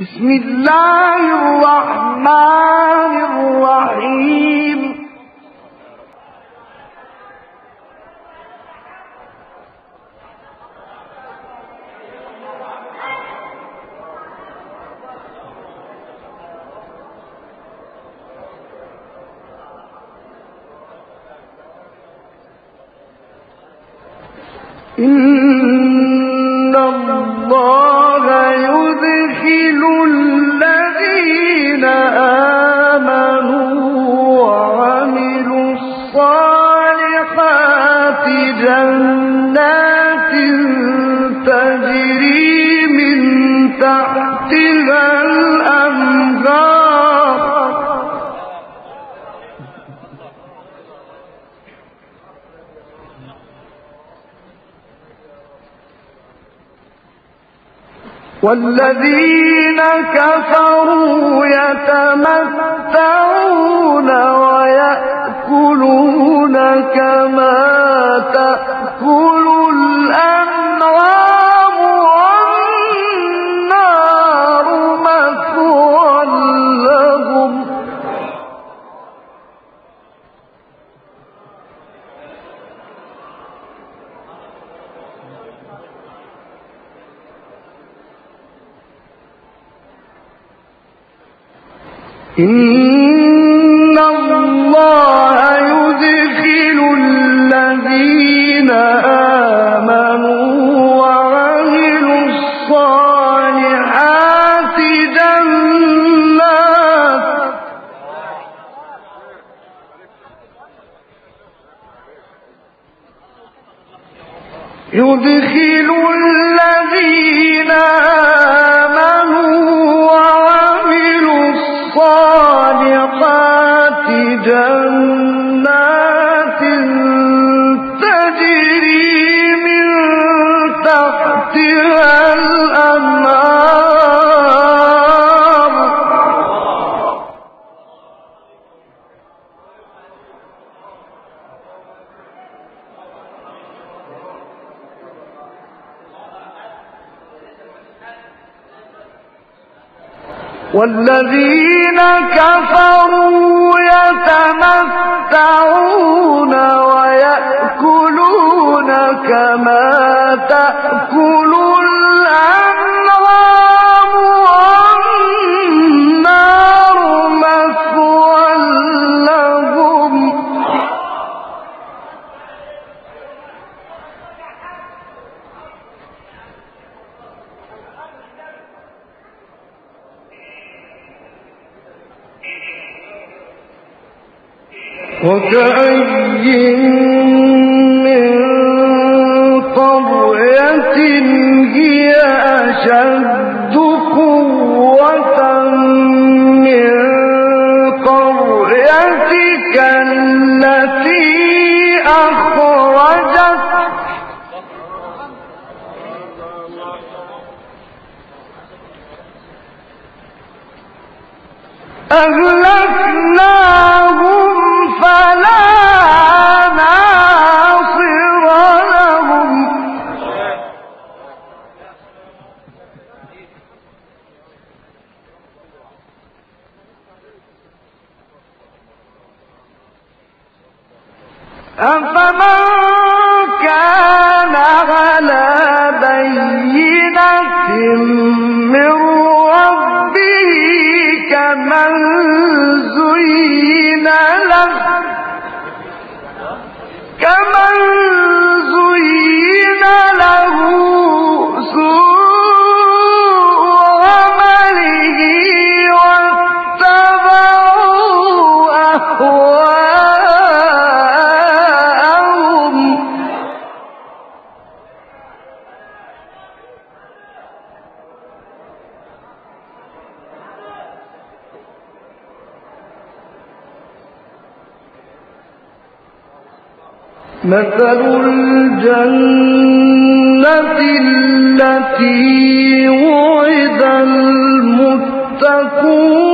بسم الله الرحمن الرحيم. إن والذين كفروا يتمتعون ويأكلون كما تأكل إن الله يدخل الذين آمنوا وعملوا الصالحات جنات يدخل والذين كفروا يتمتعون ويأكلون كما هي أشد قوة من ربه كمن مثل الجنة التي وعد المتقون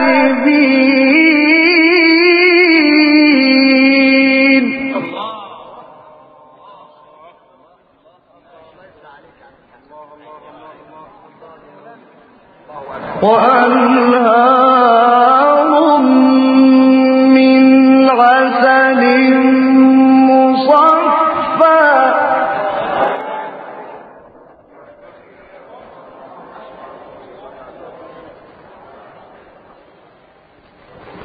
الكاذبين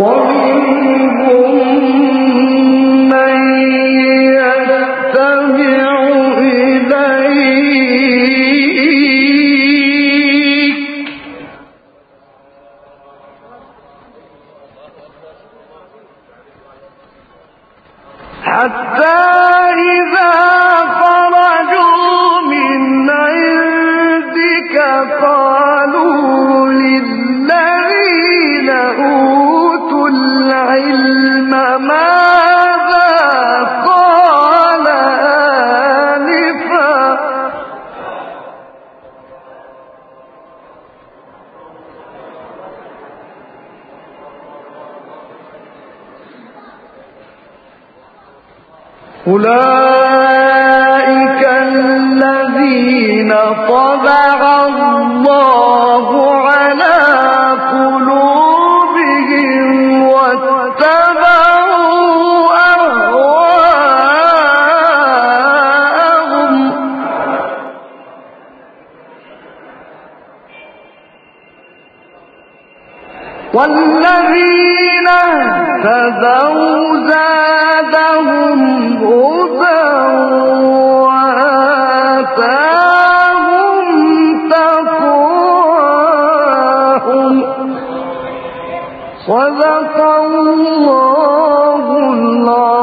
ومنهم قالوا أولئك الذين طبع الله والذين اهتدوا زادهم هدى وآتاهم تقواهم. صدق الله العظيم.